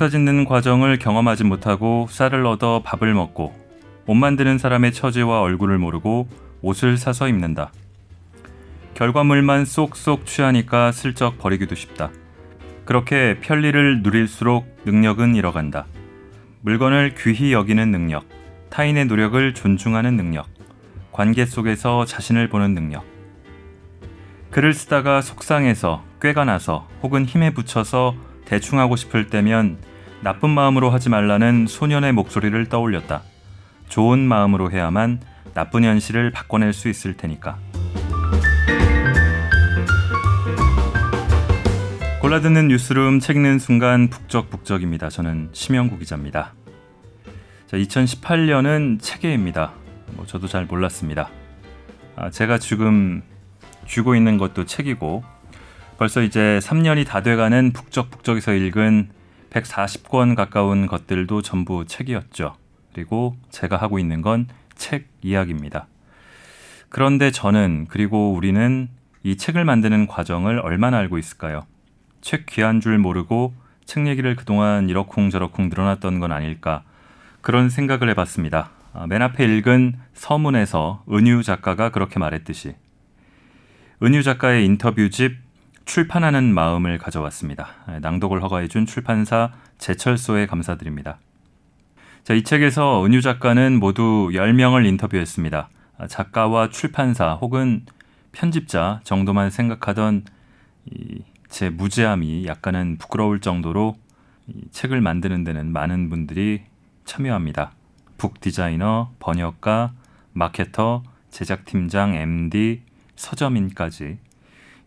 농사 짓는 과정을 경험하지 못하고 쌀을 얻어 밥을 먹고 옷 만드는 사람의 처지와 얼굴을 모르고 옷을 사서 입는다. 결과물만 쏙쏙 취하니까 슬쩍 버리기도 쉽다. 그렇게 편리를 누릴수록 능력은 잃어간다. 물건을 귀히 여기는 능력, 타인의 노력을 존중하는 능력, 관계 속에서 자신을 보는 능력. 글을 쓰다가 속상해서, 꾀가 나서, 혹은 힘에 붙여서 대충 하고 싶을 때면 나쁜 마음으로 하지 말라는 소년의 목소리를 떠올렸다. 좋은 마음으로 해야만 나쁜 현실을 바꿔낼 수 있을 테니까. 골라듣는 뉴스룸 책 읽는 순간 북적북적입니다. 저는 심영구 기자입니다. 자, 2018년은 책해입니다. 뭐 저도 잘 몰랐습니다. 아, 제가 지금 쥐고 있는 것도 책이고 벌써 이제 3년이 다 돼가는 북적북적에서 읽은 140권 가까운 것들도 전부 책이었죠. 그리고 제가 하고 있는 건 책 이야기입니다. 그런데 저는 그리고 우리는 이 책을 만드는 과정을 얼마나 알고 있을까요? 책 귀한 줄 모르고 책 얘기를 그동안 이러쿵저러쿵 늘어났던 건 아닐까 그런 생각을 해봤습니다. 아, 맨 앞에 읽은 서문에서 은유 작가가 그렇게 말했듯이 은유 작가의 인터뷰집 출판하는 마음을 가져왔습니다. 아, 낭독을 허가해준 출판사 제철소에 감사드립니다. 자, 이 책에서 은유 작가는 모두 10명을 인터뷰했습니다. 아, 작가와 출판사 혹은 편집자 정도만 생각하던 이제 무죄함이 약간은 부끄러울 정도로 책을 만드는 데는 많은 분들이 참여합니다. 북 디자이너, 번역가, 마케터, 제작팀장, MD, 서점인까지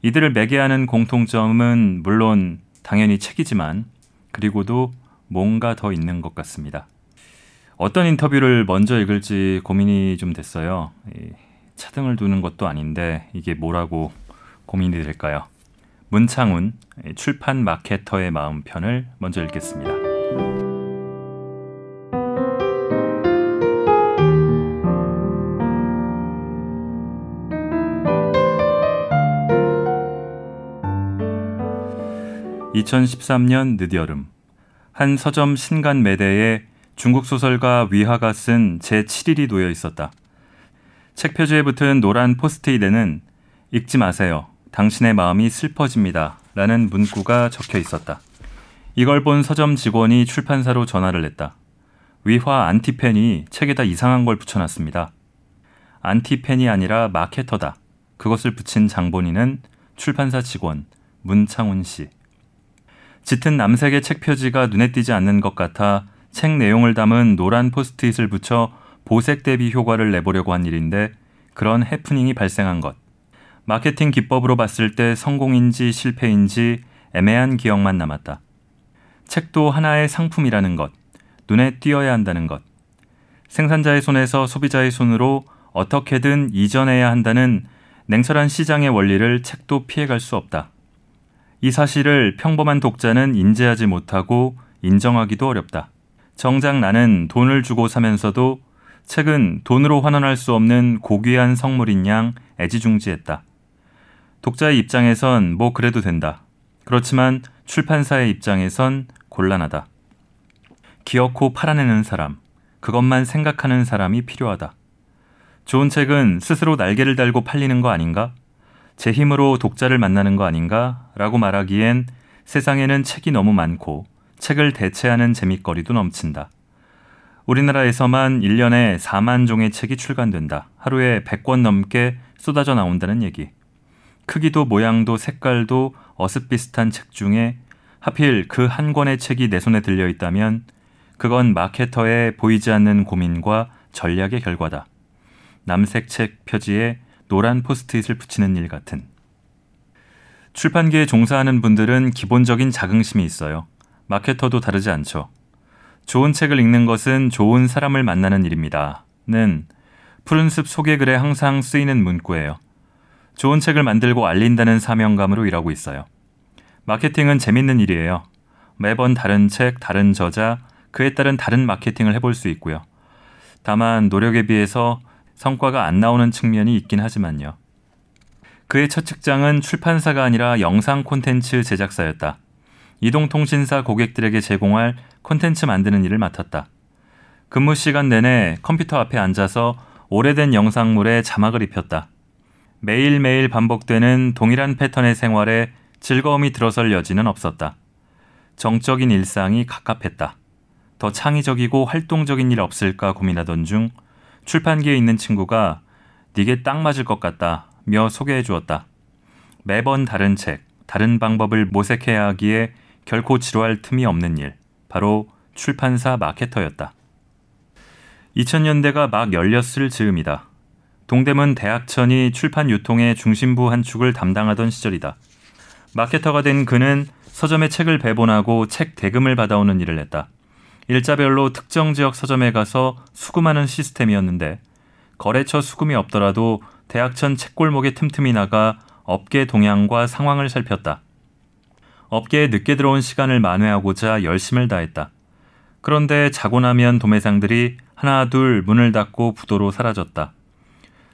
이들을 매개하는 공통점은 물론 당연히 책이지만 그리고도 뭔가 더 있는 것 같습니다. 어떤 인터뷰를 먼저 읽을지 고민이 좀 됐어요. 차등을 두는 것도 아닌데 이게 뭐라고 고민이 될까요? 문창훈 출판 마케터의 마음편을 먼저 읽겠습니다. (2013년) 늦여름 한 서점 신간 매대에 중국 소설가 위화가 쓴 제7일이 놓여 있었다. 책 표지에 붙은 노란 포스트잇에는 읽지 마세요. 당신의 마음이 슬퍼집니다. 라는 문구가 적혀 있었다. 이걸 본 서점 직원이 출판사로 전화를 했다. 위화 안티펜이 책에다 이상한 걸 붙여놨습니다. 안티펜이 아니라 마케터다. 그것을 붙인 장본인은 출판사 직원 문창훈 씨. 짙은 남색의 책 표지가 눈에 띄지 않는 것 같아 책 내용을 담은 노란 포스트잇을 붙여 보색 대비 효과를 내보려고 한 일인데 그런 해프닝이 발생한 것. 마케팅 기법으로 봤을 때 성공인지 실패인지 애매한 기억만 남았다. 책도 하나의 상품이라는 것, 눈에 띄어야 한다는 것, 생산자의 손에서 소비자의 손으로 어떻게든 이전해야 한다는 냉철한 시장의 원리를 책도 피해갈 수 없다. 이 사실을 평범한 독자는 인지하지 못하고 인정하기도 어렵다. 정작 나는 돈을 주고 사면서도 책은 돈으로 환원할 수 없는 고귀한 성물인 양 애지중지했다. 독자의 입장에선 뭐 그래도 된다. 그렇지만 출판사의 입장에선 곤란하다. 기어코 팔아내는 사람, 그것만 생각하는 사람이 필요하다. 좋은 책은 스스로 날개를 달고 팔리는 거 아닌가? 제 힘으로 독자를 만나는 거 아닌가? 라고 말하기엔 세상에는 책이 너무 많고 책을 대체하는 재미거리도 넘친다. 우리나라에서만 1년에 4만 종의 책이 출간된다. 하루에 100권 넘게 쏟아져 나온다는 얘기. 크기도 모양도 색깔도 어슷비슷한 책 중에 하필 그 한 권의 책이 내 손에 들려 있다면 그건 마케터의 보이지 않는 고민과 전략의 결과다. 남색 책 표지에 노란 포스트잇을 붙이는 일 같은. 출판계에 종사하는 분들은 기본적인 자긍심이 있어요. 마케터도 다르지 않죠. 좋은 책을 읽는 것은 좋은 사람을 만나는 일입니다. 는 푸른숲 소개글에 항상 쓰이는 문구예요. 좋은 책을 만들고 알린다는 사명감으로 일하고 있어요. 마케팅은 재밌는 일이에요. 매번 다른 책, 다른 저자, 그에 따른 다른 마케팅을 해볼 수 있고요. 다만 노력에 비해서 성과가 안 나오는 측면이 있긴 하지만요. 그의 첫 직장은 출판사가 아니라 영상 콘텐츠 제작사였다. 이동통신사 고객들에게 제공할 콘텐츠 만드는 일을 맡았다. 근무 시간 내내 컴퓨터 앞에 앉아서 오래된 영상물에 자막을 입혔다. 매일매일 반복되는 동일한 패턴의 생활에 즐거움이 들어설 여지는 없었다. 정적인 일상이 갑갑했다. 더 창의적이고 활동적인 일 없을까 고민하던 중 출판기에 있는 친구가 네게 딱 맞을 것 같다며 소개해 주었다. 매번 다른 책, 다른 방법을 모색해야 하기에 결코 지루할 틈이 없는 일. 바로 출판사 마케터였다. 2000년대가 막 열렸을 즈음이다. 동대문 대학천이 출판 유통의 중심부 한 축을 담당하던 시절이다. 마케터가 된 그는 서점에 책을 배본하고 책 대금을 받아오는 일을 했다. 일자별로 특정 지역 서점에 가서 수금하는 시스템이었는데 거래처 수금이 없더라도 대학천 책골목에 틈틈이 나가 업계 동향과 상황을 살폈다. 업계에 늦게 들어온 시간을 만회하고자 열심을 다했다. 그런데 자고 나면 도매상들이 하나 둘 문을 닫고 부도로 사라졌다.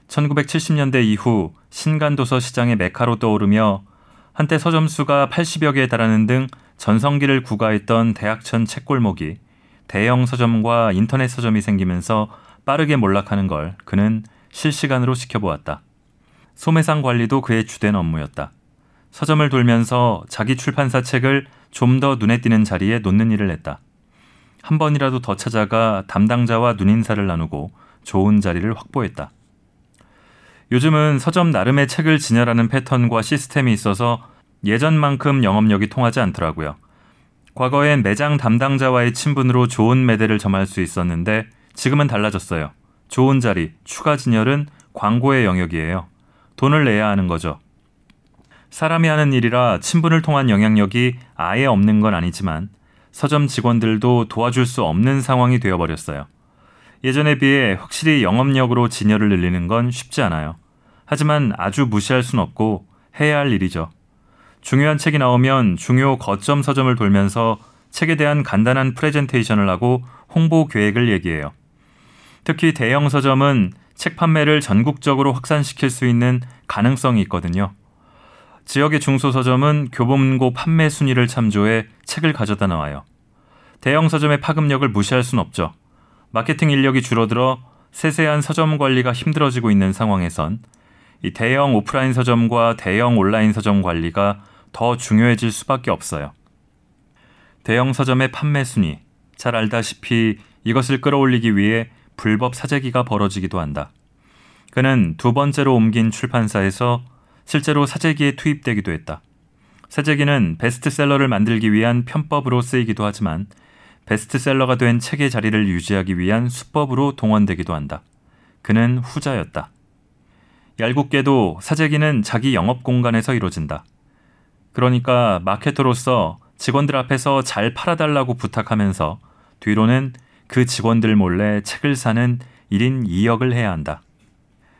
1970년대 이후 신간도서 시장의 메카로 떠오르며 한때 서점 수가 80여 개에 달하는 등 전성기를 구가했던 대학천 책골목이 대형 서점과 인터넷 서점이 생기면서 빠르게 몰락하는 걸 그는 실시간으로 지켜보았다. 소매상 관리도 그의 주된 업무였다. 서점을 돌면서 자기 출판사 책을 좀 더 눈에 띄는 자리에 놓는 일을 했다. 한 번이라도 더 찾아가 담당자와 눈인사를 나누고 좋은 자리를 확보했다. 요즘은 서점 나름의 책을 진열하는 패턴과 시스템이 있어서 예전만큼 영업력이 통하지 않더라고요. 과거엔 매장 담당자와의 친분으로 좋은 매대를 점할 수 있었는데 지금은 달라졌어요. 좋은 자리, 추가 진열은 광고의 영역이에요. 돈을 내야 하는 거죠. 사람이 하는 일이라 친분을 통한 영향력이 아예 없는 건 아니지만 서점 직원들도 도와줄 수 없는 상황이 되어버렸어요. 예전에 비해 확실히 영업력으로 진열을 늘리는 건 쉽지 않아요. 하지만 아주 무시할 순 없고 해야 할 일이죠. 중요한 책이 나오면 중요 거점 서점을 돌면서 책에 대한 간단한 프레젠테이션을 하고 홍보 계획을 얘기해요. 특히 대형 서점은 책 판매를 전국적으로 확산시킬 수 있는 가능성이 있거든요. 지역의 중소 서점은 교보문고 판매 순위를 참조해 책을 가져다 나와요. 대형 서점의 파급력을 무시할 순 없죠. 마케팅 인력이 줄어들어 세세한 서점 관리가 힘들어지고 있는 상황에선 이 대형 오프라인 서점과 대형 온라인 서점 관리가 더 중요해질 수밖에 없어요. 대형 서점의 판매 순위, 잘 알다시피 이것을 끌어올리기 위해 불법 사재기가 벌어지기도 한다. 그는 두 번째로 옮긴 출판사에서 실제로 사재기에 투입되기도 했다. 사재기는 베스트셀러를 만들기 위한 편법으로 쓰이기도 하지만 베스트셀러가 된 책의 자리를 유지하기 위한 수법으로 동원되기도 한다. 그는 후자였다. 얄궂게도 사재기는 자기 영업 공간에서 이루어진다. 그러니까 마케터로서 직원들 앞에서 잘 팔아달라고 부탁하면서 뒤로는 그 직원들 몰래 책을 사는 1인 2역을 해야 한다.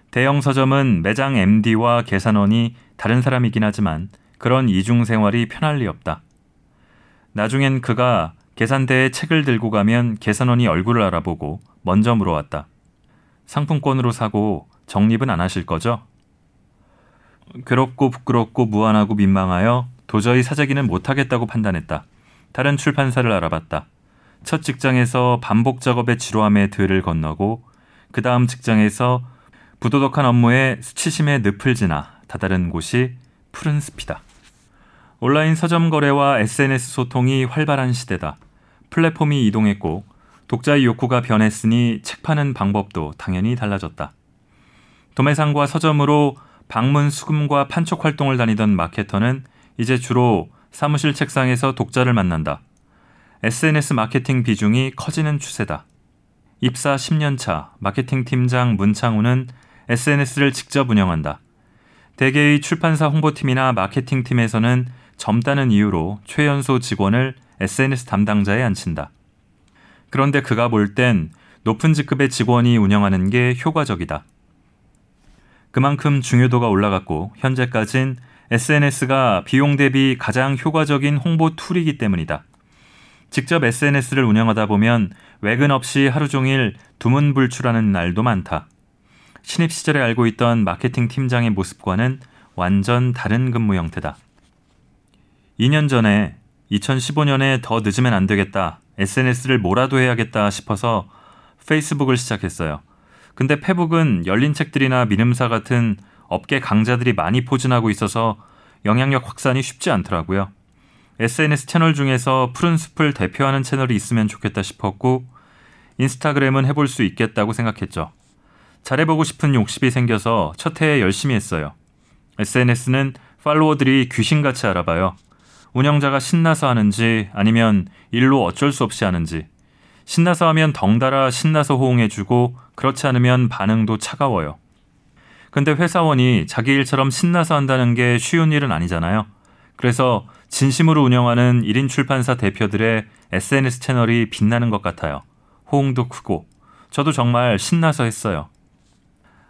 대형 서점은 매장 MD와 계산원이 다른 사람이긴 하지만 그런 이중 생활이 편할 리 없다. 나중엔 그가 계산대에 책을 들고 가면 계산원이 얼굴을 알아보고 먼저 물어왔다. 상품권으로 사고 적립은 안 하실 거죠? 괴롭고 부끄럽고 무안하고 민망하여 도저히 사재기는 못하겠다고 판단했다. 다른 출판사를 알아봤다. 첫 직장에서 반복 작업의 지루함에 들을 건너고 그 다음 직장에서 부도덕한 업무에 수치심의 늪을 지나 다다른 곳이 푸른 숲이다. 온라인 서점 거래와 SNS 소통이 활발한 시대다. 플랫폼이 이동했고 독자의 욕구가 변했으니 책 파는 방법도 당연히 달라졌다. 도매상과 서점으로 방문 수금과 판촉 활동을 다니던 마케터는 이제 주로 사무실 책상에서 독자를 만난다. SNS 마케팅 비중이 커지는 추세다. 입사 10년 차 마케팅 팀장 문창우는 SNS를 직접 운영한다. 대개의 출판사 홍보팀이나 마케팅팀에서는 젊다는 이유로 최연소 직원을 SNS 담당자에 앉힌다. 그런데 그가 볼 땐 높은 직급의 직원이 운영하는 게 효과적이다. 그만큼 중요도가 올라갔고 현재까진 SNS가 비용 대비 가장 효과적인 홍보 툴이기 때문이다. 직접 SNS를 운영하다 보면 외근 없이 하루 종일 두문불출하는 날도 많다. 신입 시절에 알고 있던 마케팅 팀장의 모습과는 완전 다른 근무 형태다. 2년 전에 2015년에 더 늦으면 안 되겠다. SNS를 뭐라도 해야겠다 싶어서 페이스북을 시작했어요. 근데 페북은 열린 책들이나 미음사 같은 업계 강자들이 많이 포진하고 있어서 영향력 확산이 쉽지 않더라고요. SNS 채널 중에서 푸른 숲을 대표하는 채널이 있으면 좋겠다 싶었고 인스타그램은 해볼 수 있겠다고 생각했죠. 잘해보고 싶은 욕심이 생겨서 첫 해에 열심히 했어요. SNS는 팔로워들이 귀신같이 알아봐요. 운영자가 신나서 하는지 아니면 일로 어쩔 수 없이 하는지. 신나서 하면 덩달아 신나서 호응해주고 그렇지 않으면 반응도 차가워요. 근데 회사원이 자기 일처럼 신나서 한다는 게 쉬운 일은 아니잖아요. 그래서 진심으로 운영하는 1인 출판사 대표들의 SNS 채널이 빛나는 것 같아요. 호응도 크고. 저도 정말 신나서 했어요.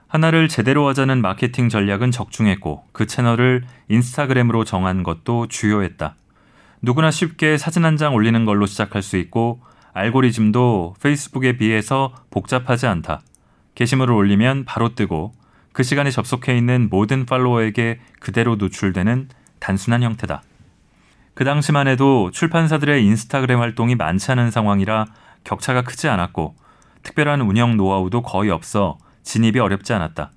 하나를 제대로 하자는 마케팅 전략은 적중했고 그 채널을 인스타그램으로 정한 것도 주요했다. 누구나 쉽게 사진 한 장 올리는 걸로 시작할 수 있고 알고리즘도 페이스북에 비해서 복잡하지 않다. 게시물을 올리면 바로 뜨고 그 시간에 접속해 있는 모든 팔로워에게 그대로 노출되는 단순한 형태다. 그 당시만 해도 출판사들의 인스타그램 활동이 많지 않은 상황이라 격차가 크지 않았고 특별한 운영 노하우도 거의 없어 진입이 어렵지 않았다.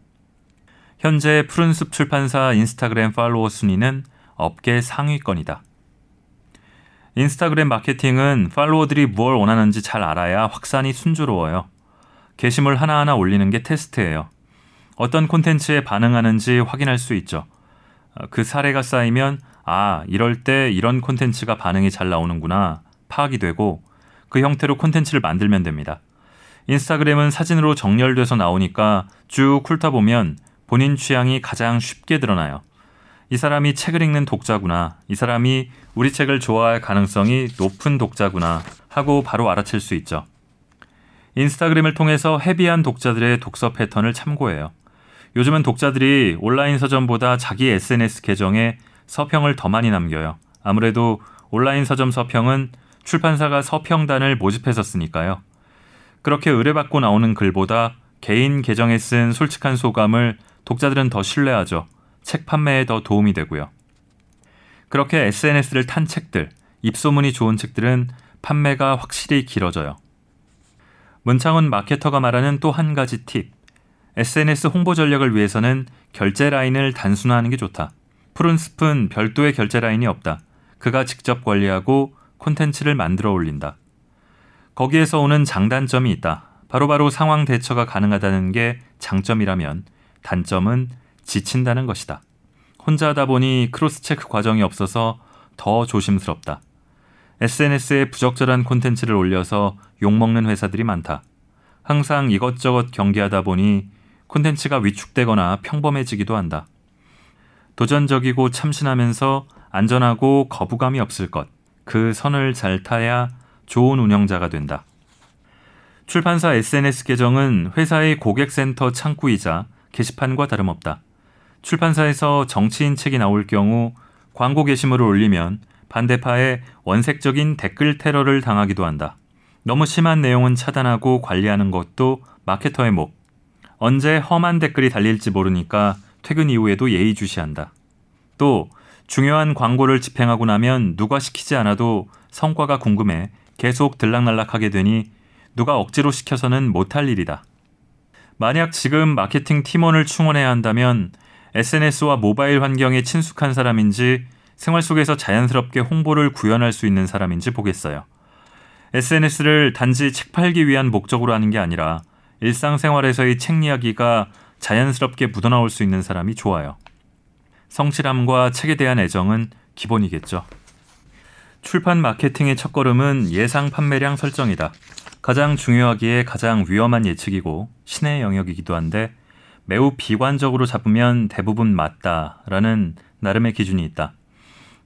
현재 푸른숲 출판사 인스타그램 팔로워 순위는 업계 상위권이다. 인스타그램 마케팅은 팔로워들이 뭘 원하는지 잘 알아야 확산이 순조로워요. 게시물 하나하나 올리는 게 테스트예요. 어떤 콘텐츠에 반응하는지 확인할 수 있죠. 그 사례가 쌓이면 아, 이럴 때 이런 콘텐츠가 반응이 잘 나오는구나 파악이 되고 그 형태로 콘텐츠를 만들면 됩니다. 인스타그램은 사진으로 정렬돼서 나오니까 쭉 훑다 보면 본인 취향이 가장 쉽게 드러나요. 이 사람이 책을 읽는 독자구나. 이 사람이 우리 책을 좋아할 가능성이 높은 독자구나 하고 바로 알아챌 수 있죠. 인스타그램을 통해서 헤비한 독자들의 독서 패턴을 참고해요. 요즘은 독자들이 온라인 서점보다 자기 SNS 계정에 서평을 더 많이 남겨요. 아무래도 온라인 서점 서평은 출판사가 서평단을 모집해서 쓰니까요. 그렇게 의뢰받고 나오는 글보다 개인 계정에 쓴 솔직한 소감을 독자들은 더 신뢰하죠. 책 판매에 더 도움이 되고요. 그렇게 SNS를 탄 책들, 입소문이 좋은 책들은 판매가 확실히 길어져요. 문창훈 marketer가 말하는 또 한 가지 팁. SNS 홍보 전략을 위해서는 결재 라인을 단순화하는 게 좋다. 푸른 숲은 별도의 결재 라인이 없다. 그가 직접 관리하고 콘텐츠를 만들어 올린다. 거기에서 오는 장단점이 있다. 바로바로 바로 상황 대처가 가능하다는 게 장점이라면 단점은 지친다는 것이다. 혼자 하다 보니 cross check 과정이 없어서 더 조심스럽다. SNS에 부적절한 콘텐츠를 올려서 욕먹는 회사들이 많다. 항상 이것저것 경계하다 보니 콘텐츠가 위축되거나 평범해지기도 한다. 도전적이고 참신하면서 안전하고 거부감이 없을 것. 그 선을 잘 타야 좋은 운영자가 된다. 출판사 SNS 계정은 회사의 고객센터 창구이자 게시판과 다름없다. 출판사에서 정치인 책이 나올 경우 광고 게시물을 올리면 반대파에 원색적인 댓글 테러를 당하기도 한다. 너무 심한 내용은 차단하고 관리하는 것도 마케터의 목. 언제 험한 댓글이 달릴지 모르니까 퇴근 이후에도 예의주시한다. 또 중요한 광고를 집행하고 나면 누가 시키지 않아도 성과가 궁금해 계속 들락날락하게 되니 누가 억지로 시켜서는 못할 일이다. 만약 지금 마케팅 팀원을 충원해야 한다면 SNS와 모바일 환경에 친숙한 사람인지 생활 속에서 자연스럽게 홍보를 구현할 수 있는 사람인지 보겠어요. SNS를 단지 책 팔기 위한 목적으로 하는 게 아니라 일상생활에서의 책 이야기가 자연스럽게 묻어나올 수 있는 사람이 좋아요. 성실함과 책에 대한 애정은 기본이겠죠. 출판 마케팅의 첫걸음은 예상 판매량 설정이다. 가장 중요하기에 가장 위험한 예측이고 신의 영역이기도 한데 매우 비관적으로 잡으면 대부분 맞다라는 나름의 기준이 있다.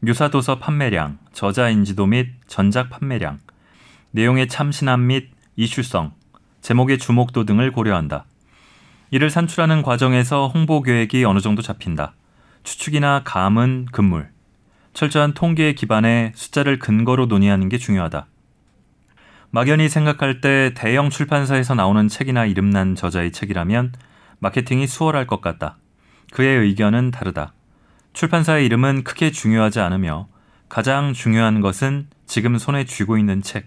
유사도서 판매량, 저자 인지도 및 전작 판매량, 내용의 참신함 및 이슈성, 제목의 주목도 등을 고려한다. 이를 산출하는 과정에서 홍보 계획이 어느 정도 잡힌다. 추측이나 감은 금물. 철저한 통계에 기반해 숫자를 근거로 논의하는 게 중요하다. 막연히 생각할 때 대형 출판사에서 나오는 책이나 이름난 저자의 책이라면 마케팅이 수월할 것 같다. 그의 의견은 다르다. 출판사의 이름은 크게 중요하지 않으며 가장 중요한 것은 지금 손에 쥐고 있는 책.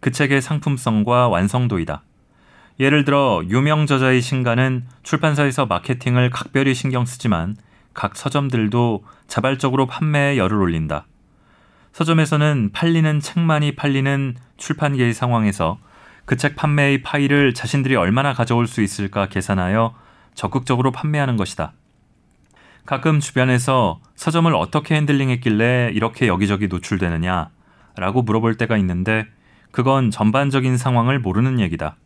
그 책의 상품성과 완성도이다. 예를 들어 유명 저자의 신간은 출판사에서 마케팅을 각별히 신경 쓰지만 각 서점들도 자발적으로 판매에 열을 올린다. 서점에서는 팔리는 책만이 팔리는 출판계의 상황에서 그 책 판매의 파일을 자신들이 얼마나 가져올 수 있을까 계산하여 적극적으로 판매하는 것이다. 가끔 주변에서 서점을 어떻게 핸들링했길래 이렇게 여기저기 노출되느냐 라고 물어볼 때가 있는데 그건 전반적인 상황을 모르는 얘기다.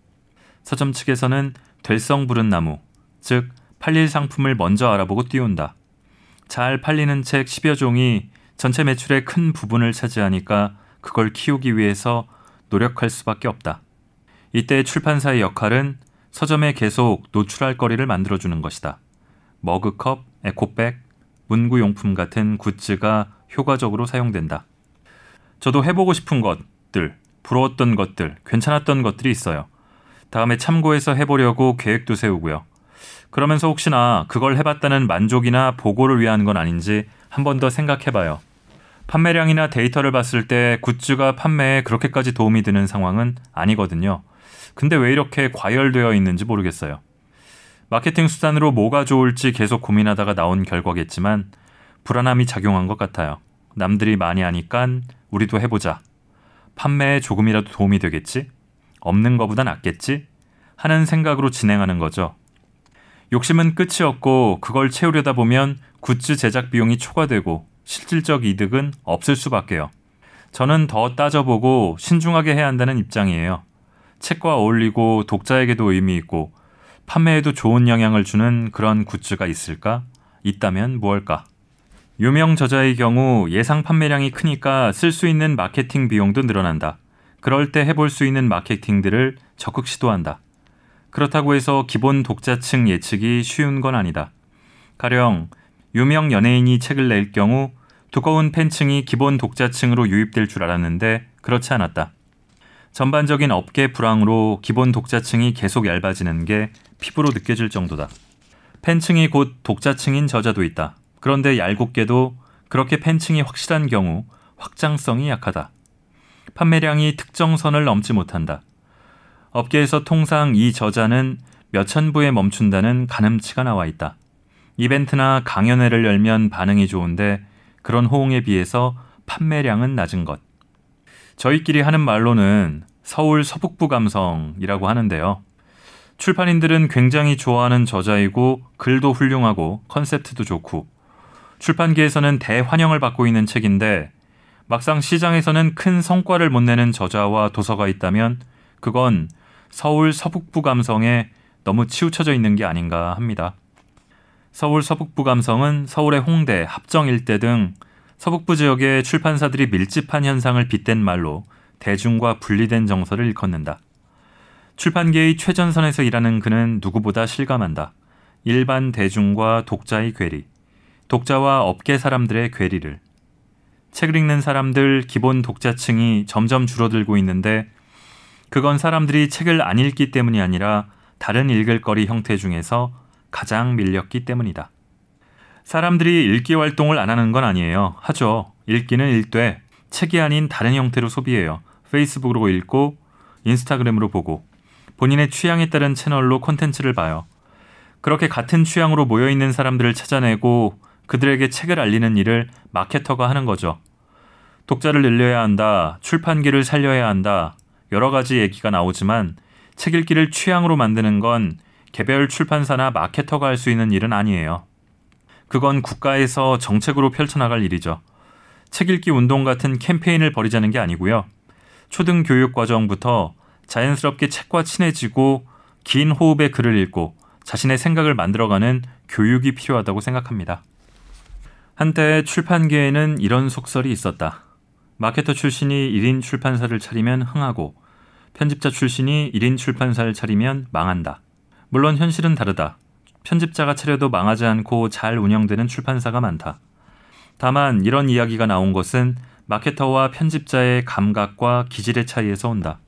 서점 측에서는 될성 부른 나무, 즉 팔릴 상품을 먼저 알아보고 띄운다. 잘 팔리는 책 10여 종이 전체 매출의 큰 부분을 차지하니까 그걸 키우기 위해서 노력할 수밖에 없다. 이때 출판사의 역할은 서점에 계속 노출할 거리를 만들어주는 것이다. 머그컵, 에코백, 문구용품 같은 굿즈가 효과적으로 사용된다. 저도 해보고 싶은 것들, 부러웠던 것들, 괜찮았던 것들이 있어요. 다음에 참고해서 해보려고 계획도 세우고요. 그러면서 혹시나 그걸 해봤다는 만족이나 보고를 위한 건 아닌지 한 번 더 생각해봐요. 판매량이나 데이터를 봤을 때 굿즈가 판매에 그렇게까지 도움이 되는 상황은 아니거든요. 근데 왜 이렇게 과열되어 있는지 모르겠어요. 마케팅 수단으로 뭐가 좋을지 계속 고민하다가 나온 결과겠지만 불안함이 작용한 것 같아요. 남들이 많이 하니까 우리도 해보자. 판매에 조금이라도 도움이 되겠지? 없는 것보다 낫겠지? 하는 생각으로 진행하는 거죠. 욕심은 끝이 없고 그걸 채우려다 보면 굿즈 제작 비용이 초과되고 실질적 이득은 없을 수밖에요. 저는 더 따져보고 신중하게 해야 한다는 입장이에요. 책과 어울리고 독자에게도 의미 있고 판매에도 좋은 영향을 주는 그런 굿즈가 있을까? 있다면 무엇일까? 유명 저자의 경우 예상 판매량이 크니까 쓸 수 있는 마케팅 비용도 늘어난다. 그럴 때 해볼 수 있는 마케팅들을 적극 시도한다. 그렇다고 해서 기본 독자층 예측이 쉬운 건 아니다. 가령 유명 연예인이 책을 낼 경우 두꺼운 팬층이 기본 독자층으로 유입될 줄 알았는데 그렇지 않았다. 전반적인 업계 불황으로 기본 독자층이 계속 얇아지는 게 피부로 느껴질 정도다. 팬층이 곧 독자층인 저자도 있다. 그런데 얄궂게도 그렇게 팬층이 확실한 경우 확장성이 약하다. 판매량이 특정 선을 넘지 못한다. 업계에서 통상 이 저자는 몇천 부에 멈춘다는 가늠치가 나와 있다. 이벤트나 강연회를 열면 반응이 좋은데 그런 호응에 비해서 판매량은 낮은 것. 저희끼리 하는 말로는 서울 서북부 감성이라고 하는데요. 출판인들은 굉장히 좋아하는 저자이고 글도 훌륭하고 컨셉트도 좋고 출판계에서는 대환영을 받고 있는 책인데 막상 시장에서는 큰 성과를 못 내는 저자와 도서가 있다면 그건 서울 서북부 감성에 너무 치우쳐져 있는 게 아닌가 합니다. 서울 서북부 감성은 서울의 홍대, 합정 일대 등 서북부 지역의 출판사들이 밀집한 현상을 빗댄 말로 대중과 분리된 정서를 일컫는다. 출판계의 최전선에서 일하는 그는 누구보다 실감한다. 일반 대중과 독자의 괴리, 독자와 업계 사람들의 괴리를. 책을 읽는 사람들 기본 독자층이 점점 줄어들고 있는데 그건 사람들이 책을 안 읽기 때문이 아니라 다른 읽을 거리 형태 중에서 가장 밀렸기 때문이다. 사람들이 읽기 활동을 안 하는 건 아니에요. 하죠. 읽기는 읽되 책이 아닌 다른 형태로 소비해요. 페이스북으로 읽고 인스타그램으로 보고 본인의 취향에 따른 채널로 콘텐츠를 봐요. 그렇게 같은 취향으로 모여 있는 사람들을 찾아내고 그들에게 책을 알리는 일을 마케터가 하는 거죠. 독자를 늘려야 한다, 출판기를 살려야 한다, 여러 가지 얘기가 나오지만 책 읽기를 취향으로 만드는 건 개별 출판사나 마케터가 할 수 있는 일은 아니에요. 그건 국가에서 정책으로 펼쳐나갈 일이죠. 책 읽기 운동 같은 캠페인을 벌이자는 게 아니고요. 초등 교육 과정부터 자연스럽게 책과 친해지고 긴 호흡의 글을 읽고 자신의 생각을 만들어가는 교육이 필요하다고 생각합니다. 한때 출판계에는 이런 속설이 있었다. 마케터 출신이 1인 출판사를 차리면 흥하고 편집자 출신이 1인 출판사를 차리면 망한다. 물론 현실은 다르다. 편집자가 차려도 망하지 않고 잘 운영되는 출판사가 많다. 다만 이런 이야기가 나온 것은 마케터와 편집자의 감각과 기질의 차이에서 온다.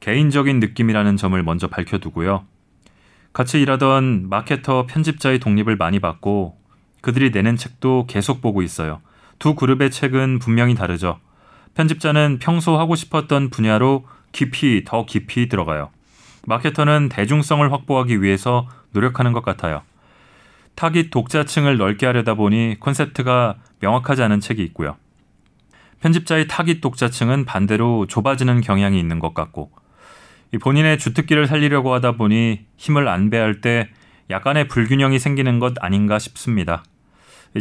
개인적인 느낌이라는 점을 먼저 밝혀두고요. 같이 일하던 마케터 편집자의 독립을 많이 받고 그들이 내는 책도 계속 보고 있어요. 두 그룹의 책은 분명히 다르죠. 편집자는 평소 하고 싶었던 분야로 깊이 더 깊이 들어가요. 마케터는 대중성을 확보하기 위해서 노력하는 것 같아요. 타깃 독자층을 넓게 하려다 보니 콘셉트가 명확하지 않은 책이 있고요. 편집자의 타깃 독자층은 반대로 좁아지는 경향이 있는 것 같고 본인의 주특기를 살리려고 하다 보니 힘을 안배할 때 약간의 불균형이 생기는 것 아닌가 싶습니다.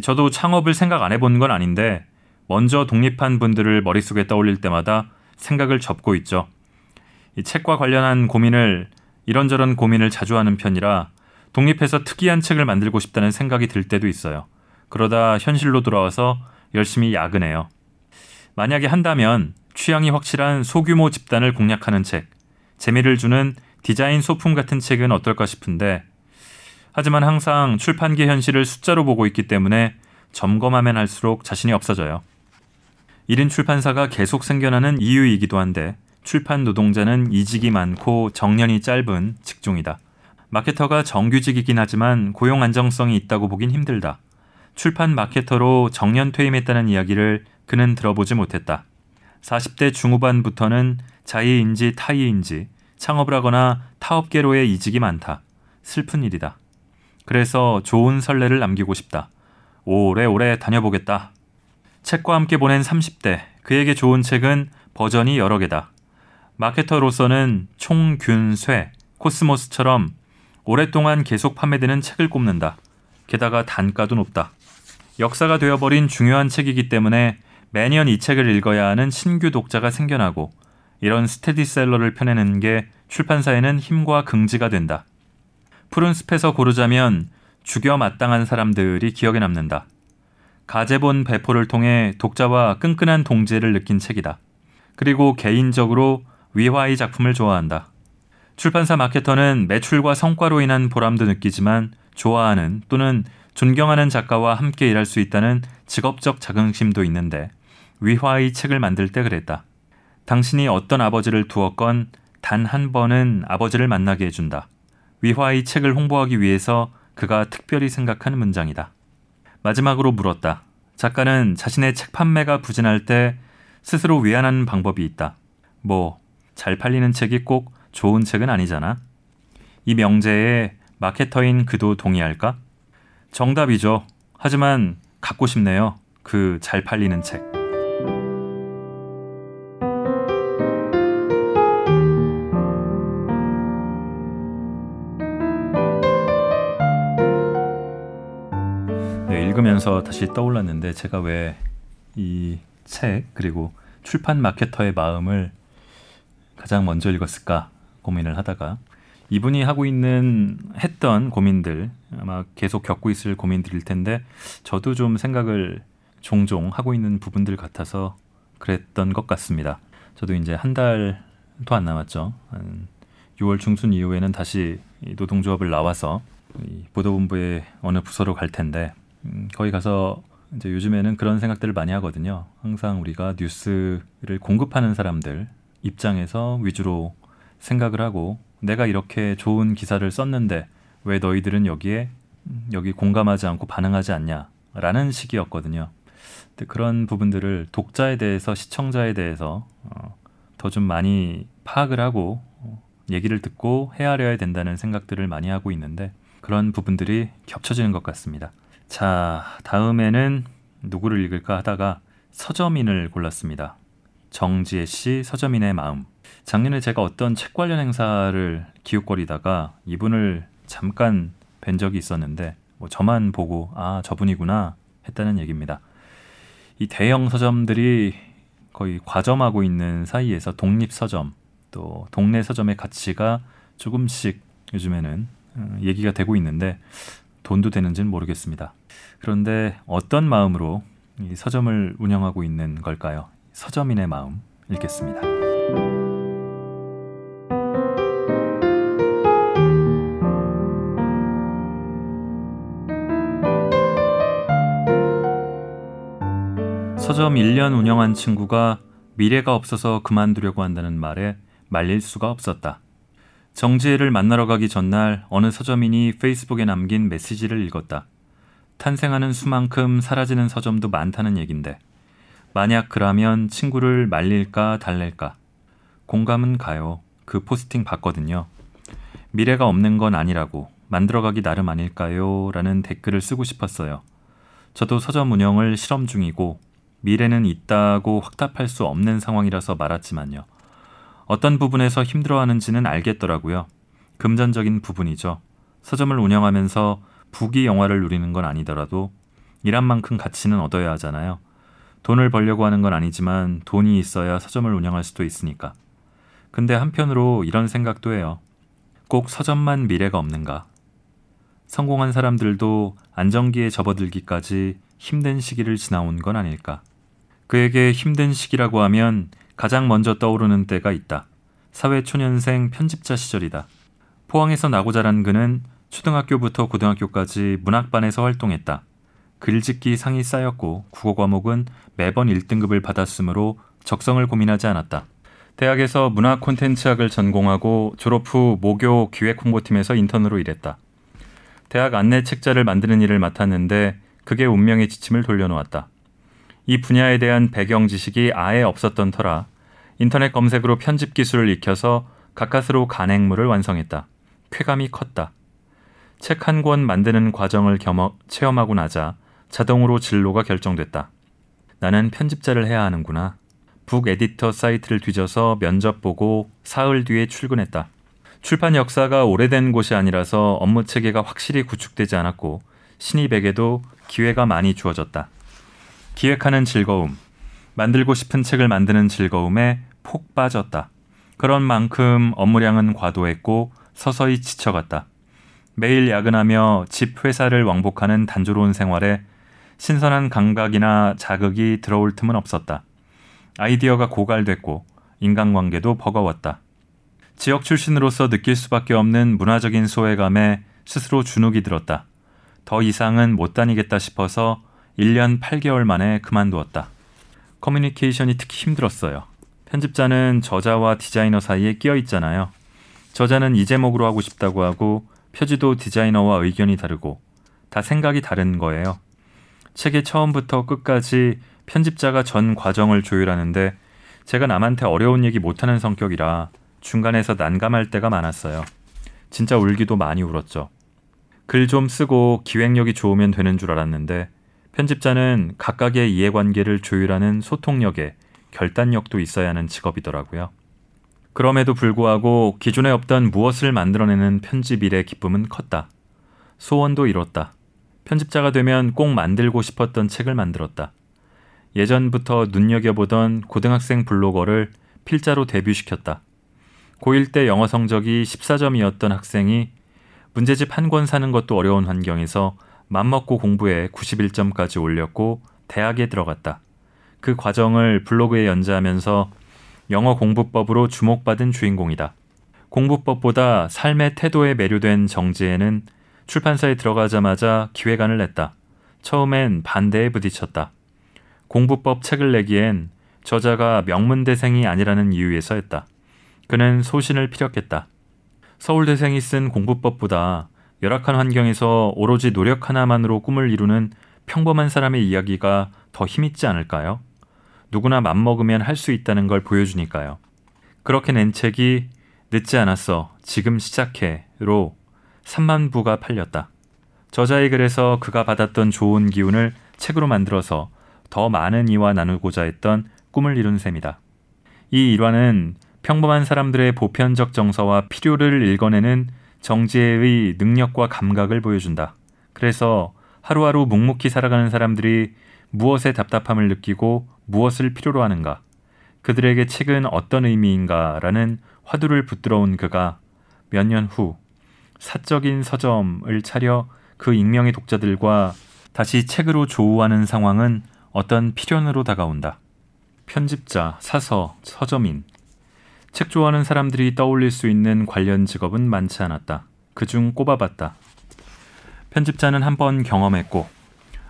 저도 창업을 생각 안 해본 건 아닌데 먼저 독립한 분들을 머릿속에 떠올릴 때마다 생각을 접고 있죠. 이 책과 관련한 고민을 이런저런 고민을 자주 하는 편이라 독립해서 특이한 책을 만들고 싶다는 생각이 들 때도 있어요. 그러다 현실로 돌아와서 열심히 야근해요. 만약에 한다면 취향이 확실한 소규모 집단을 공략하는 책, 재미를 주는 디자인 소품 같은 책은 어떨까 싶은데 하지만 항상 출판계 현실을 숫자로 보고 있기 때문에 점검하면 할수록 자신이 없어져요. 1인 출판사가 계속 생겨나는 이유이기도 한데 출판 노동자는 이직이 많고 정년이 짧은 직종이다. 마케터가 정규직이긴 하지만 고용 안정성이 있다고 보긴 힘들다. 출판 마케터로 정년 퇴임했다는 이야기를 그는 들어보지 못했다. 40대 중후반부터는 자의인지 타의인지 창업을 하거나 타업계로의 이직이 많다. 슬픈 일이다. 그래서 좋은 설레를 남기고 싶다. 오래오래 다녀보겠다. 책과 함께 보낸 30대, 그에게 좋은 책은 버전이 여러 개다. 마케터로서는 총균쇠, 코스모스처럼 오랫동안 계속 판매되는 책을 꼽는다. 게다가 단가도 높다. 역사가 되어버린 중요한 책이기 때문에 매년 이 책을 읽어야 하는 신규 독자가 생겨나고 이런 스테디셀러를 펴내는 게 출판사에는 힘과 긍지가 된다. 푸른 숲에서 고르자면 죽여 마땅한 사람들이 기억에 남는다. 가제본 배포를 통해 독자와 끈끈한 동지를 느낀 책이다. 그리고 개인적으로 위화의 작품을 좋아한다. 출판사 마케터는 매출과 성과로 인한 보람도 느끼지만 좋아하는 또는 존경하는 작가와 함께 일할 수 있다는 직업적 자긍심도 있는데 위화의 책을 만들 때 그랬다. 당신이 어떤 아버지를 두었건 단 한 번은 아버지를 만나게 해준다. 위화의 책을 홍보하기 위해서 그가 특별히 생각한 문장이다. 마지막으로 물었다. 작가는 자신의 책 판매가 부진할 때 스스로 위안하는 방법이 있다. 뭐, 잘 팔리는 책이 꼭 좋은 책은 아니잖아. 이 명제에 마케터인 그도 동의할까? 정답이죠. 하지만 갖고 싶네요. 그 잘 팔리는 책. 읽으면서 다시 떠올랐는데 제가 왜 이 책 그리고 출판 마케터의 마음을 가장 먼저 읽었을까 고민을 하다가 이분이 하고 있는 했던 고민들 아마 계속 겪고 있을 고민들일 텐데 저도 좀 생각을 종종 하고 있는 부분들 같아서 그랬던 것 같습니다. 저도 이제 한 달도 안 남았죠. 한 6월 중순 이후에는 다시 노동조합을 나와서 보도본부의 어느 부서로 갈 텐데 음, 거기 가서 이제 요즘에는 그런 생각들을 많이 하거든요. 항상 우리가 뉴스를 공급하는 사람들 입장에서 위주로 생각을 하고 내가 이렇게 좋은 기사를 썼는데 왜 너희들은 여기에 여기 공감하지 않고 반응하지 않냐라는 식이었거든요. 그런 부분들을 독자에 대해서 시청자에 대해서 어, 더 좀 많이 파악을 하고 어, 얘기를 듣고 헤아려야 된다는 생각들을 많이 하고 있는데 그런 부분들이 겹쳐지는 것 같습니다. 자, 다음에는 누구를 읽을까 하다가 서점인을 골랐습니다. 정지혜 씨 서점인의 마음. 작년에 제가 어떤 책 관련 행사를 기웃거리다가 이분을 잠깐 뵌 적이 있었는데 뭐 저만 보고 아 저분이구나 했다는 얘기입니다. 이 대형 서점들이 거의 과점하고 있는 사이에서 독립 서점 또 동네 서점의 가치가 조금씩 요즘에는 어, 얘기가 되고 있는데 돈도 되는지는 모르겠습니다. 그런데 어떤 마음으로 이 서점을 운영하고 있는 걸까요? 서점인의 마음 읽겠습니다. 서점 1년 운영한 친구가 미래가 없어서 그만두려고 한다는 말에 말릴 수가 없었다. 정지혜를 만나러 가기 전날 어느 서점인이 페이스북에 남긴 메시지를 읽었다. 탄생하는 수만큼 사라지는 서점도 많다는 얘긴데 만약 그라면 친구를 말릴까 달랠까 공감은 가요. 그 포스팅 봤거든요. 미래가 없는 건 아니라고 만들어가기 나름 아닐까요? 라는 댓글을 쓰고 싶었어요. 저도 서점 운영을 실험 중이고 미래는 있다고 확답할 수 없는 상황이라서 말았지만요. 어떤 부분에서 힘들어하는지는 알겠더라고요. 금전적인 부분이죠. 서점을 운영하면서 부귀 영화를 누리는 건 아니더라도 일한 만큼 가치는 얻어야 하잖아요. 돈을 벌려고 하는 건 아니지만 돈이 있어야 서점을 운영할 수도 있으니까. 근데 한편으로 이런 생각도 해요. 꼭 서점만 미래가 없는가? 성공한 사람들도 안정기에 접어들기까지 힘든 시기를 지나온 건 아닐까? 그에게 힘든 시기라고 하면 가장 먼저 떠오르는 때가 있다. 사회초년생 편집자 시절이다. 포항에서 나고 자란 그는 초등학교부터 고등학교까지 문학반에서 활동했다. 글짓기 상이 쌓였고 국어 과목은 매번 1등급을 받았으므로 적성을 고민하지 않았다. 대학에서 문화 콘텐츠학을 전공하고 졸업 후 모교 기획 홍보팀에서 인턴으로 일했다. 대학 안내 책자를 만드는 일을 맡았는데 그게 운명의 지침을 돌려놓았다. 이 분야에 대한 배경 지식이 아예 없었던 터라 인터넷 검색으로 편집 기술을 익혀서 가까스로 간행물을 완성했다. 쾌감이 컸다. 책 한 권 만드는 과정을 겸어 체험하고 나자 자동으로 진로가 결정됐다. 나는 편집자를 해야 하는구나. 북 에디터 사이트를 뒤져서 면접 보고 사흘 뒤에 출근했다. 출판 역사가 오래된 곳이 아니라서 업무 체계가 확실히 구축되지 않았고 신입에게도 기회가 많이 주어졌다. 기획하는 즐거움, 만들고 싶은 책을 만드는 즐거움에 폭 빠졌다. 그런 만큼 업무량은 과도했고 서서히 지쳐갔다. 매일 야근하며 집 회사를 왕복하는 단조로운 생활에 신선한 감각이나 자극이 들어올 틈은 없었다. 아이디어가 고갈됐고 인간관계도 버거웠다. 지역 출신으로서 느낄 수밖에 없는 문화적인 소외감에 스스로 주눅이 들었다. 더 이상은 못 다니겠다 싶어서 1년 8개월 만에 그만두었다. 커뮤니케이션이 특히 힘들었어요. 편집자는 저자와 디자이너 사이에 끼어 있잖아요. 저자는 이 제목으로 하고 싶다고 하고 표지도 디자이너와 의견이 다르고 다 생각이 다른 거예요. 책의 처음부터 끝까지 편집자가 전 과정을 조율하는데 제가 남한테 어려운 얘기 못하는 성격이라 중간에서 난감할 때가 많았어요. 진짜 울기도 많이 울었죠. 글 좀 쓰고 기획력이 좋으면 되는 줄 알았는데 편집자는 각각의 이해관계를 조율하는 소통력에 결단력도 있어야 하는 직업이더라고요. 그럼에도 불구하고 기존에 없던 무엇을 만들어내는 편집 일의 기쁨은 컸다. 소원도 이뤘다. 편집자가 되면 꼭 만들고 싶었던 책을 만들었다. 예전부터 눈여겨보던 고등학생 블로거를 필자로 데뷔시켰다. 고1 때 영어 성적이 14점이었던 학생이 문제집 한 권 사는 것도 어려운 환경에서 맘먹고 공부해 91점까지 올렸고 대학에 들어갔다. 그 과정을 블로그에 연재하면서 영어 공부법으로 주목받은 주인공이다. 공부법보다 삶의 태도에 매료된 정지에는 출판사에 들어가자마자 기획안을 냈다. 처음엔 반대에 부딪혔다. 공부법 책을 내기엔 저자가 명문대생이 아니라는 이유에서 했다. 그는 소신을 피력했다. 서울대생이 쓴 공부법보다 열악한 환경에서 오로지 노력 하나만으로 꿈을 이루는 평범한 사람의 이야기가 더 힘있지 않을까요? 누구나 맘먹으면 할 수 있다는 걸 보여주니까요. 그렇게 낸 책이 늦지 않았어. 지금 시작해.로 3만 부가 팔렸다. 저자의 글에서 그가 받았던 좋은 기운을 책으로 만들어서 더 많은 이와 나누고자 했던 꿈을 이룬 셈이다. 이 일화는 평범한 사람들의 보편적 정서와 필요를 읽어내는 정지의 능력과 감각을 보여준다. 그래서 하루하루 묵묵히 살아가는 사람들이 무엇에 답답함을 느끼고 무엇을 필요로 하는가, 그들에게 책은 어떤 의미인가라는 화두를 붙들어 온 그가 몇 년 후 사적인 서점을 차려 그 익명의 독자들과 다시 책으로 조우하는 상황은 어떤 필연으로 다가온다. 편집자, 사서, 서점인, 책 좋아하는 사람들이 떠올릴 수 있는 관련 직업은 많지 않았다. 그중 꼽아봤다. 편집자는 한 번 경험했고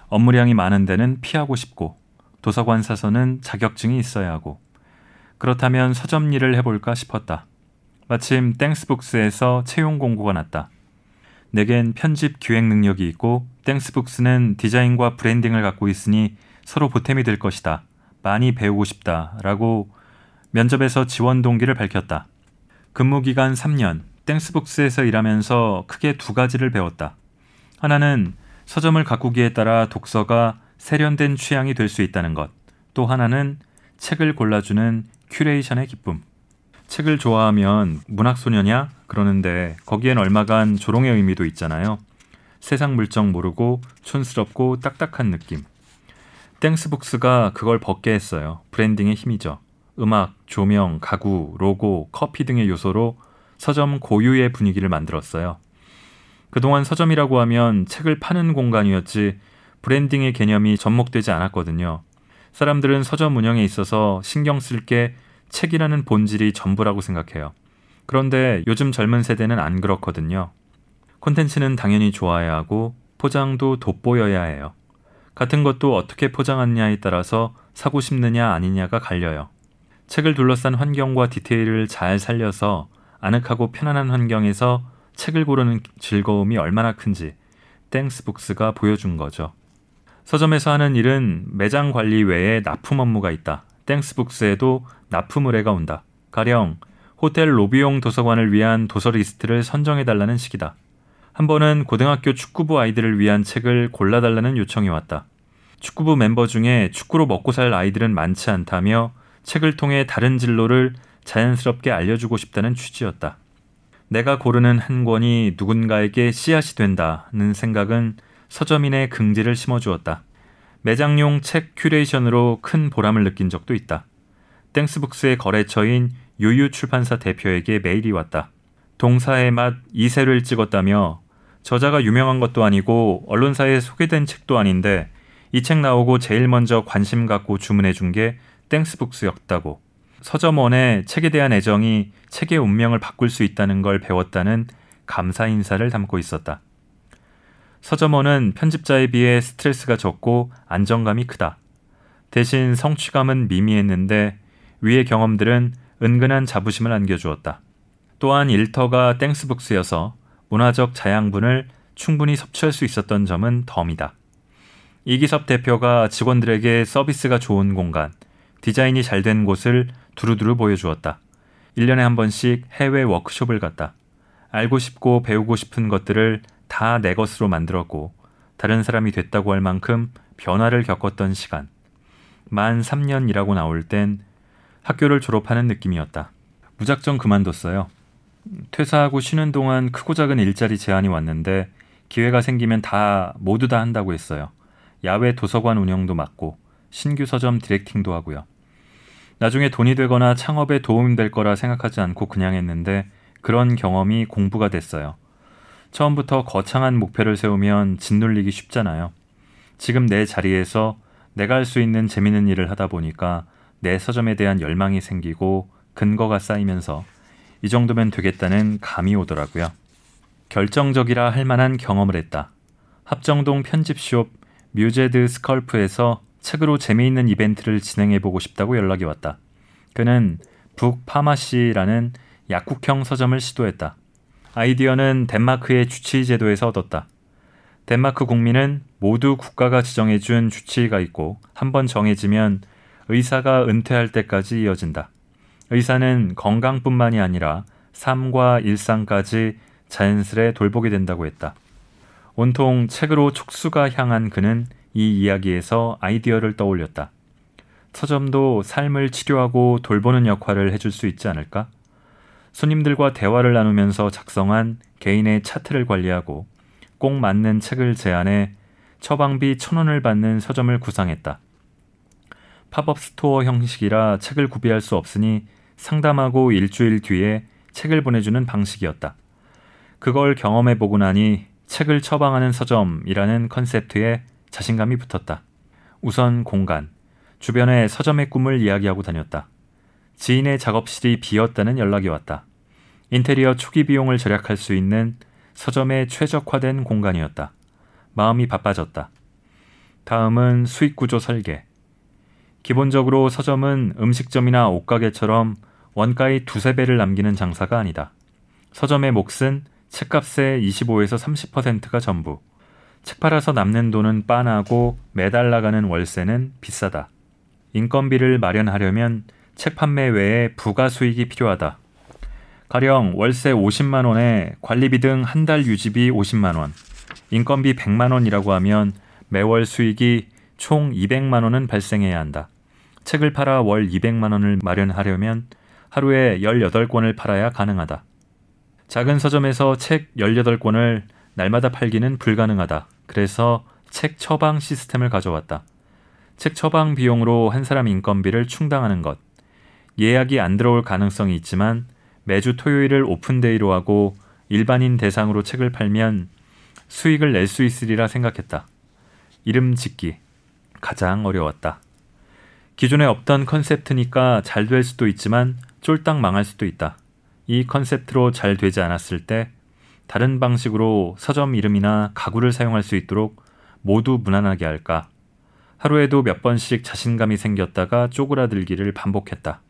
업무량이 많은 데는 피하고 싶고 도서관 사서는 자격증이 있어야 하고 그렇다면 서점 일을 해볼까 싶었다. 마침 땡스북스에서 채용 공고가 났다. 내겐 편집 기획 능력이 있고 땡스북스는 디자인과 branding을 갖고 있으니 서로 보탬이 될 것이다. 많이 배우고 싶다. 라고 면접에서 지원 동기를 밝혔다. 근무 기간 3년, 땡스북스에서 일하면서 크게 두 가지를 배웠다. 하나는 서점을 가꾸기에 따라 독서가 세련된 취향이 될 수 있다는 것. 또 하나는 책을 골라주는 curation의 기쁨. 책을 좋아하면 문학 소녀냐? 그러는데 거기엔 얼마간 조롱의 의미도 있잖아요. 세상 물정 모르고 촌스럽고 딱딱한 느낌. 땡스북스가 그걸 벗게 했어요. branding의 힘이죠. 음악, 조명, 가구, 로고, 커피 등의 요소로 서점 고유의 분위기를 만들었어요. 그동안 서점이라고 하면 책을 파는 공간이었지 브랜딩의 개념이 접목되지 않았거든요. 사람들은 서점 운영에 있어서 신경 쓸 게 책이라는 본질이 전부라고 생각해요. 그런데 요즘 젊은 세대는 안 그렇거든요. 콘텐츠는 당연히 좋아야 하고 포장도 돋보여야 해요. 같은 것도 어떻게 포장하느냐에 따라서 사고 싶느냐 아니냐가 갈려요. 책을 둘러싼 환경과 디테일을 잘 살려서 아늑하고 편안한 환경에서 책을 고르는 즐거움이 얼마나 큰지 땡스북스가 보여준 거죠. 서점에서 하는 일은 매장 관리 외에 납품 업무가 있다. 땡스북스에도 납품 의뢰가 온다. 가령 호텔 로비용 도서관을 위한 도서 리스트를 선정해달라는 식이다. 한 번은 고등학교 축구부 아이들을 위한 책을 골라달라는 요청이 왔다. 축구부 멤버 중에 축구로 먹고 살 아이들은 많지 않다며 책을 통해 다른 진로를 자연스럽게 알려주고 싶다는 취지였다. 내가 고르는 한 권이 누군가에게 씨앗이 된다는 생각은 서점인의 긍지를 심어주었다. 매장용 책 큐레이션으로 큰 보람을 느낀 적도 있다. 땡스북스의 거래처인 유유 출판사 대표에게 메일이 왔다. 동사의 맛 2세를 찍었다며 저자가 유명한 것도 아니고 언론사에 소개된 책도 아닌데 이 책 나오고 제일 먼저 관심 갖고 주문해 준 게 땡스북스였다고. 서점원의 책에 대한 애정이 책의 운명을 바꿀 수 있다는 걸 배웠다는 감사 인사를 담고 있었다. 서점원은 편집자에 비해 스트레스가 적고 안정감이 크다. 대신 성취감은 미미했는데 위의 경험들은 은근한 자부심을 안겨주었다. 또한 일터가 땡스북스여서 문화적 자양분을 충분히 섭취할 수 있었던 점은 덤이다. 이기섭 대표가 직원들에게 서비스가 좋은 공간, 디자인이 잘 된 곳을 두루두루 보여주었다. 1년에 한 번씩 해외 워크숍을 갔다. 알고 싶고 배우고 싶은 것들을 다 내 것으로 만들었고 다른 사람이 됐다고 할 만큼 변화를 겪었던 시간. 만 3년 이라고 나올 땐 학교를 졸업하는 느낌이었다. 무작정 그만뒀어요. 퇴사하고 쉬는 동안 크고 작은 일자리 제안이 왔는데 기회가 생기면 다 모두 다 한다고 했어요. 야외 도서관 운영도 맡고 신규 서점 디렉팅도 하고요. 나중에 돈이 되거나 창업에 도움이 될 거라 생각하지 않고 그냥 했는데 그런 경험이 공부가 됐어요. 처음부터 거창한 목표를 세우면 짓눌리기 쉽잖아요. 지금 내 자리에서 내가 할 수 있는 재밌는 일을 하다 보니까 내 서점에 대한 열망이 생기고 근거가 쌓이면서 이 정도면 되겠다는 감이 오더라고요. 결정적이라 할 만한 경험을 했다. 합정동 편집숍 뮤제드 스컬프에서 책으로 재미있는 이벤트를 진행해보고 싶다고 연락이 왔다. 그는 북파마시라는 약국형 서점을 시도했다. 아이디어는 덴마크의 주치의 제도에서 얻었다. 덴마크 국민은 모두 국가가 지정해준 주치의가 있고 한 번 정해지면 의사가 은퇴할 때까지 이어진다. 의사는 건강뿐만이 아니라 삶과 일상까지 자연스레 돌보게 된다고 했다. 온통 책으로 촉수가 향한 그는 이 이야기에서 아이디어를 떠올렸다. 서점도 삶을 치료하고 돌보는 역할을 해줄 수 있지 않을까? 손님들과 대화를 나누면서 작성한 개인의 차트를 관리하고 꼭 맞는 책을 제안해 처방비 천 원을 받는 서점을 구상했다. 팝업 스토어 형식이라 책을 구비할 수 없으니 상담하고 일주일 뒤에 책을 보내주는 방식이었다. 그걸 경험해 보고 나니 책을 처방하는 서점이라는 컨셉트에 자신감이 붙었다. 우선 공간, 주변에 서점의 꿈을 이야기하고 다녔다. 지인의 작업실이 비었다는 연락이 왔다. 인테리어 초기 비용을 절약할 수 있는 서점에 최적화된 공간이었다. 마음이 바빠졌다. 다음은 수익 구조 설계. 기본적으로 서점은 음식점이나 옷가게처럼 원가의 두세 배를 남기는 장사가 아니다. 서점의 몫은 책값의 25에서 30%가 전부. 책 팔아서 남는 돈은 빠나고 매달 나가는 월세는 비싸다. 인건비를 마련하려면 책 판매 외에 부가 수익이 필요하다. 가령 월세 50만 원에 관리비 등 한 달 유지비 50만 원, 인건비 100만 원이라고 하면 매월 수익이 총 200만 원은 발생해야 한다. 책을 팔아 월 200만 원을 마련하려면 하루에 18권을 팔아야 가능하다. 작은 서점에서 책 18권을 날마다 팔기는 불가능하다. 그래서 책 처방 시스템을 가져왔다. 책 처방 비용으로 한 사람 인건비를 충당하는 것. 예약이 안 들어올 가능성이 있지만 매주 토요일을 오픈데이로 하고 일반인 대상으로 책을 팔면 수익을 낼 수 있으리라 생각했다. 이름 짓기. 가장 어려웠다. 기존에 없던 컨셉트니까 잘 될 수도 있지만 쫄딱 망할 수도 있다. 이 컨셉트로 잘 되지 않았을 때 다른 방식으로 서점 이름이나 가구를 사용할 수 있도록 모두 무난하게 할까? 하루에도 몇 번씩 자신감이 생겼다가 쪼그라들기를 반복했다.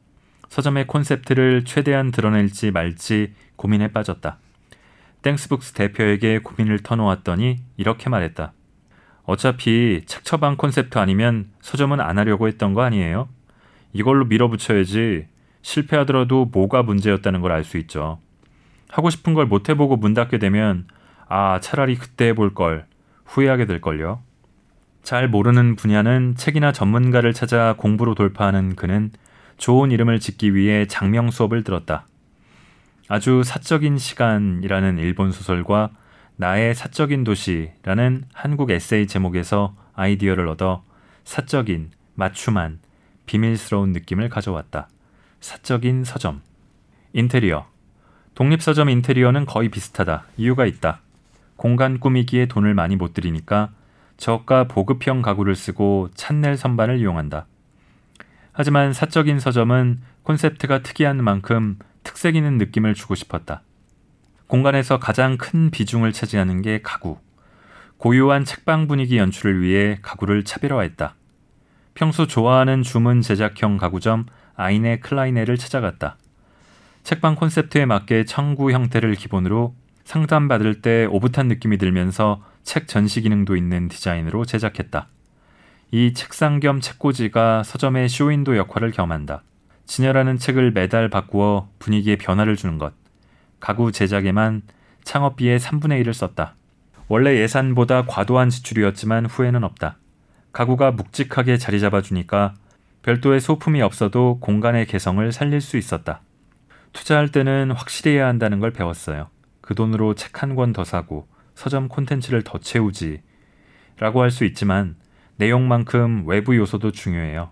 서점의 콘셉트를 최대한 드러낼지 말지 고민에 빠졌다. 땡스북스 대표에게 고민을 터놓았더니 이렇게 말했다. 어차피 책 처방 콘셉트 아니면 서점은 안 하려고 했던 거 아니에요? 이걸로 밀어붙여야지 실패하더라도 뭐가 문제였다는 걸 알 수 있죠. 하고 싶은 걸 못 해보고 문 닫게 되면 아 차라리 그때 해볼 걸 후회하게 될걸요. 잘 모르는 분야는 책이나 전문가를 찾아 공부로 돌파하는 그는 좋은 이름을 짓기 위해 장명 수업을 들었다. 아주 사적인 시간이라는 일본 소설과 나의 사적인 도시라는 한국 에세이 제목에서 아이디어를 얻어 사적인, 맞춤한, 비밀스러운 느낌을 가져왔다. 사적인 서점. 인테리어. 독립서점 인테리어는 거의 비슷하다. 이유가 있다. 공간 꾸미기에 돈을 많이 못 들이니까 저가 보급형 가구를 쓰고 찬넬 선반을 이용한다. 하지만 사적인 서점은 콘셉트가 특이한 만큼 특색 있는 느낌을 주고 싶었다. 공간에서 가장 큰 비중을 차지하는 게 가구. 고유한 책방 분위기 연출을 위해 가구를 차별화했다. 평소 좋아하는 주문 제작형 가구점 아이네 클라이네를 찾아갔다. 책방 콘셉트에 맞게 청구 형태를 기본으로 상담받을 때 오붓한 느낌이 들면서 책 전시 기능도 있는 디자인으로 제작했다. 이 책상 겸 책꽂이가 서점의 쇼윈도 역할을 겸한다. 진열하는 책을 매달 바꾸어 분위기에 변화를 주는 것. 가구 제작에만 창업비의 3분의 1을 썼다. 원래 예산보다 과도한 지출이었지만 후회는 없다. 가구가 묵직하게 자리 잡아주니까 별도의 소품이 없어도 공간의 개성을 살릴 수 있었다. 투자할 때는 확실해야 한다는 걸 배웠어요. 그 돈으로 책 한 권 더 사고 서점 콘텐츠를 더 채우지. 라고 할 수 있지만 내용만큼 외부 요소도 중요해요.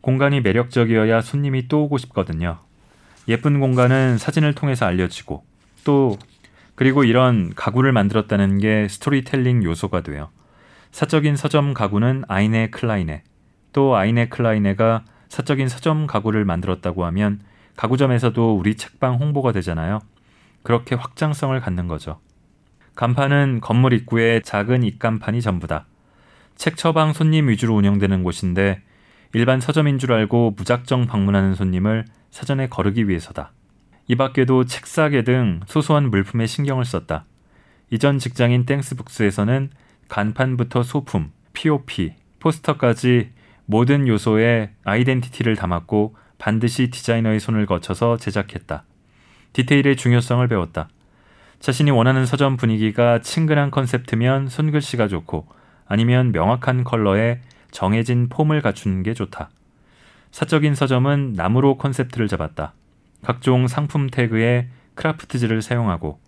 공간이 매력적이어야 손님이 또 오고 싶거든요. 예쁜 공간은 사진을 통해서 알려지고 또 그리고 이런 가구를 만들었다는 게 스토리텔링 요소가 돼요. 사적인 서점 가구는 아이네 클라이네 또 아이네 클라이네가 사적인 서점 가구를 만들었다고 하면 가구점에서도 우리 책방 홍보가 되잖아요. 그렇게 확장성을 갖는 거죠. 간판은 건물 입구에 작은 입간판이 전부다. 책 처방 손님 위주로 운영되는 곳인데 일반 서점인 줄 알고 무작정 방문하는 손님을 사전에 거르기 위해서다. 이 밖에도 책사계 등 소소한 물품에 신경을 썼다. 이전 직장인 땡스북스에서는 간판부터 소품, POP, 포스터까지 모든 요소에 아이덴티티를 담았고 반드시 디자이너의 손을 거쳐서 제작했다. 디테일의 중요성을 배웠다. 자신이 원하는 서점 분위기가 친근한 컨셉트면 손글씨가 좋고 아니면 명확한 컬러에 정해진 폼을 갖추는 게 좋다. 사적인 서점은 나무로 컨셉트를 잡았다. 각종 상품 태그에 크라프트지를 사용하고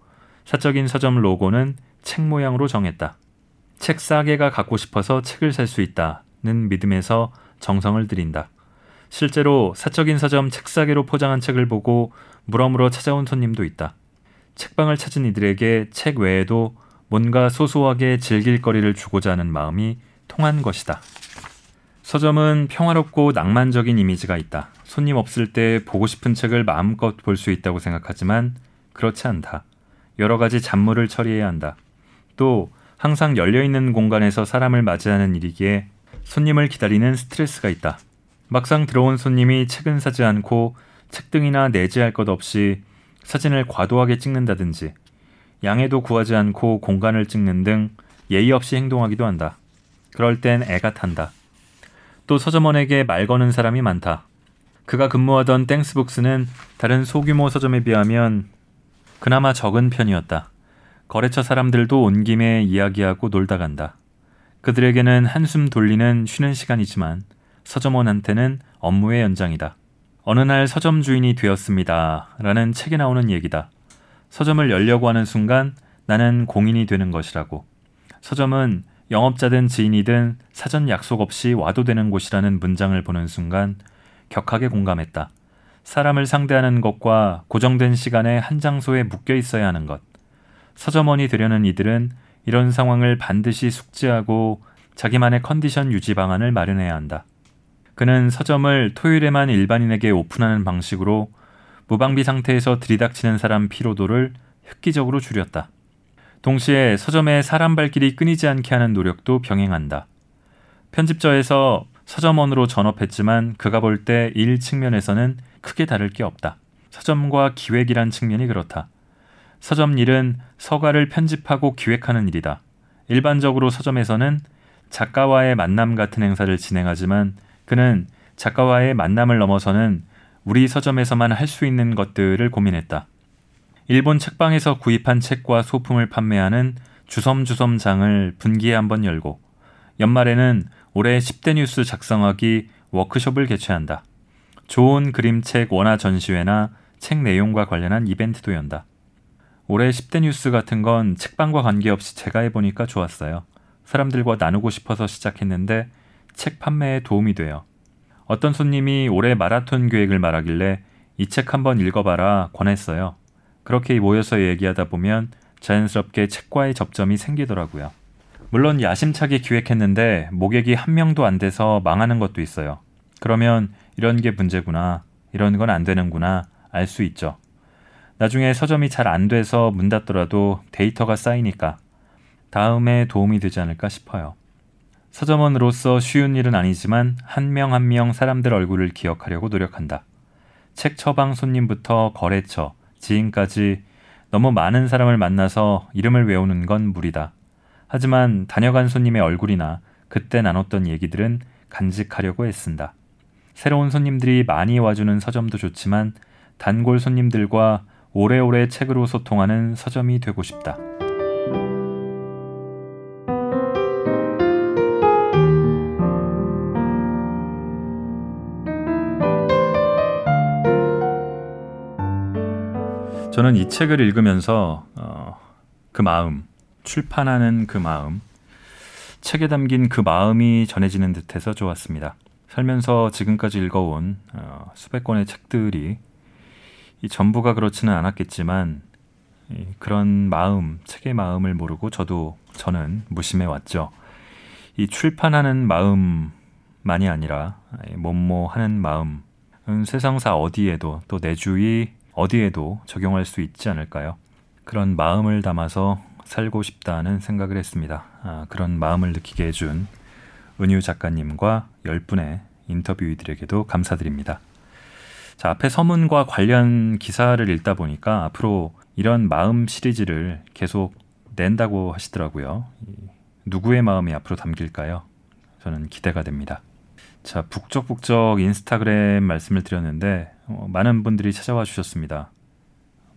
사적인 서점 로고는 책 모양으로 정했다. 책 싸게가 갖고 싶어서 책을 살 수 있다는 믿음에서 정성을 들인다. 실제로 사적인 서점 책 싸게로 포장한 책을 보고 물어물어 찾아온 손님도 있다. 책방을 찾은 이들에게 책 외에도 뭔가 소소하게 즐길 거리를 주고자 하는 마음이 통한 것이다. 서점은 평화롭고 낭만적인 이미지가 있다. 손님 없을 때 보고 싶은 책을 마음껏 볼 수 있다고 생각하지만 그렇지 않다. 여러 가지 잡무를 처리해야 한다. 또 항상 열려있는 공간에서 사람을 맞이하는 일이기에 손님을 기다리는 스트레스가 있다. 막상 들어온 손님이 책은 사지 않고 책등이나 내지할 것 없이 사진을 과도하게 찍는다든지 양해도 구하지 않고 공간을 찍는 등 예의 없이 행동하기도 한다. 그럴 땐 애가 탄다. 또 서점원에게 말 거는 사람이 많다. 그가 근무하던 땡스북스는 다른 소규모 서점에 비하면 그나마 적은 편이었다. 거래처 사람들도 온 김에 이야기하고 놀다 간다. 그들에게는 한숨 돌리는 쉬는 시간이지만 서점원한테는 업무의 연장이다. 어느 날 서점 주인이 되었습니다. 라는 책에 나오는 얘기다. 서점을 열려고 하는 순간 나는 공인이 되는 것이라고. 서점은 영업자든 지인이든 사전 약속 없이 와도 되는 곳이라는 문장을 보는 순간 격하게 공감했다. 사람을 상대하는 것과 고정된 시간에 한 장소에 묶여 있어야 하는 것. 서점원이 되려는 이들은 이런 상황을 반드시 숙지하고 자기만의 컨디션 유지 방안을 마련해야 한다. 그는 서점을 토요일에만 일반인에게 오픈하는 방식으로 무방비 상태에서 들이닥치는 사람 피로도를 획기적으로 줄였다. 동시에 서점의 사람 발길이 끊이지 않게 하는 노력도 병행한다. 편집자에서 서점원으로 전업했지만 그가 볼 때 일 측면에서는 크게 다를 게 없다. 서점과 기획이란 측면이 그렇다. 서점 일은 서가를 편집하고 기획하는 일이다. 일반적으로 서점에서는 작가와의 만남 같은 행사를 진행하지만 그는 작가와의 만남을 넘어서는 우리 서점에서만 할 수 있는 것들을 고민했다. 일본 책방에서 구입한 책과 소품을 판매하는 주섬주섬장을 분기에 한번 열고 연말에는 올해 10대 뉴스 작성하기 워크숍을 개최한다. 좋은 그림책 원화 전시회나 책 내용과 관련한 이벤트도 연다. 올해 10대 뉴스 같은 건 책방과 관계없이 제가 해보니까 좋았어요. 사람들과 나누고 싶어서 시작했는데 책 판매에 도움이 돼요. 어떤 손님이 올해 마라톤 계획을 말하길래 이 책 한번 읽어봐라 권했어요. 그렇게 모여서 얘기하다 보면 자연스럽게 책과의 접점이 생기더라고요. 물론 야심차게 기획했는데 모객이 한 명도 안 돼서 망하는 것도 있어요. 그러면 이런 게 문제구나. 이런 건 안 되는구나. 알 수 있죠. 나중에 서점이 잘 안 돼서 문 닫더라도 데이터가 쌓이니까 다음에 도움이 되지 않을까 싶어요. 서점원으로서 쉬운 일은 아니지만 한 명 한명 사람들 얼굴을 기억하려고 노력한다. 책 처방 손님부터 거래처, 지인까지 너무 많은 사람을 만나서 이름을 외우는 건 무리다. 하지만 다녀간 손님의 얼굴이나 그때 나눴던 얘기들은 간직하려고 애쓴다. 새로운 손님들이 많이 와주는 서점도 좋지만 단골 손님들과 오래오래 책으로 소통하는 서점이 되고 싶다. 저는 이 책을 읽으면서 어, 그 마음, 출판하는 그 마음, 책에 담긴 그 마음이 전해지는 듯해서 좋았습니다. 살면서 지금까지 읽어온 어, 수백 권의 책들이 이 전부가 그렇지는 않았겠지만 이 그런 마음, 책의 마음을 모르고 저도 저는 무심해 왔죠. 이 출판하는 마음만이 아니라 뭐뭐하는 마음은 세상사 어디에도 또 내 주위 어디에도 적용할 수 있지 않을까요? 그런 마음을 담아서 살고 싶다는 생각을 했습니다. 아, 그런 마음을 느끼게 해준 은유 작가님과 열 분의 인터뷰이들에게도 감사드립니다. 자, 앞에 서문과 관련 기사를 읽다 보니까 앞으로 이런 마음 시리즈를 계속 낸다고 하시더라고요. 누구의 마음이 앞으로 담길까요? 저는 기대가 됩니다. 자, 북적북적 인스타그램 말씀을 드렸는데 어, 많은 분들이 찾아와 주셨습니다.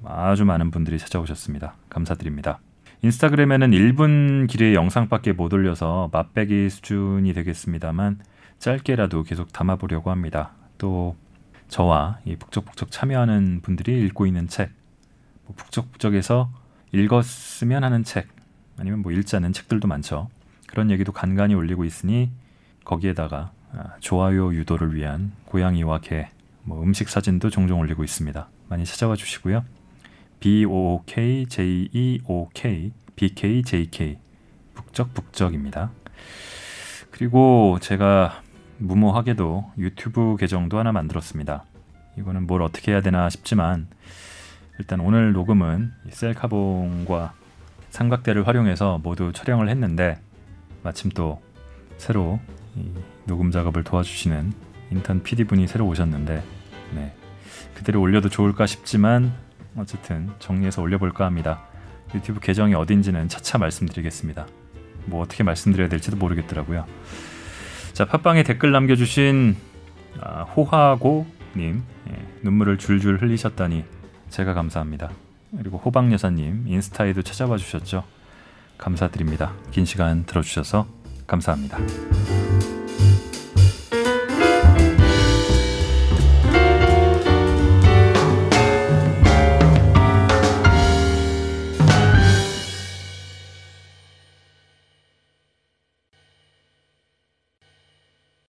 아주 많은 분들이 찾아오셨습니다. 감사드립니다. 인스타그램에는 1분 길이의 영상밖에 못 올려서 맛배기 수준이 되겠습니다만 짧게라도 계속 담아보려고 합니다. 또 저와 이 북적북적 참여하는 분들이 읽고 있는 책, 뭐 북적북적에서 읽었으면 하는 책, 아니면 뭐 않은 책들도 많죠. 그런 얘기도 간간히 올리고 있으니 거기에다가 아, 좋아요 유도를 위한 고양이와 개, 뭐 음식 사진도 종종 올리고 있습니다. 많이 찾아와 주시고요. B O O K J E O K B K J K 북적 북적입니다. 그리고 제가 무모하게도 유튜브 계정도 하나 만들었습니다. 이거는 뭘 어떻게 해야 되나 싶지만 일단 오늘 녹음은 셀카봉과 삼각대를 활용해서 모두 촬영을 했는데 마침 또 새로 녹음 작업을 도와주시는 인턴 PD분이 새로 오셨는데 네. 그대로 올려도 좋을까 싶지만 어쨌든 정리해서 올려볼까 합니다. 유튜브 계정이 어딘지는 차차 말씀드리겠습니다. 뭐 어떻게 말씀드려야 될지도 모르겠더라고요. 자 팟빵에 댓글 남겨주신 아, 호하고님 예, 눈물을 줄줄 흘리셨다니 제가 감사합니다. 그리고 호박 여사님 인스타에도 찾아봐 주셨죠. 감사드립니다. 긴 시간 들어주셔서 감사합니다.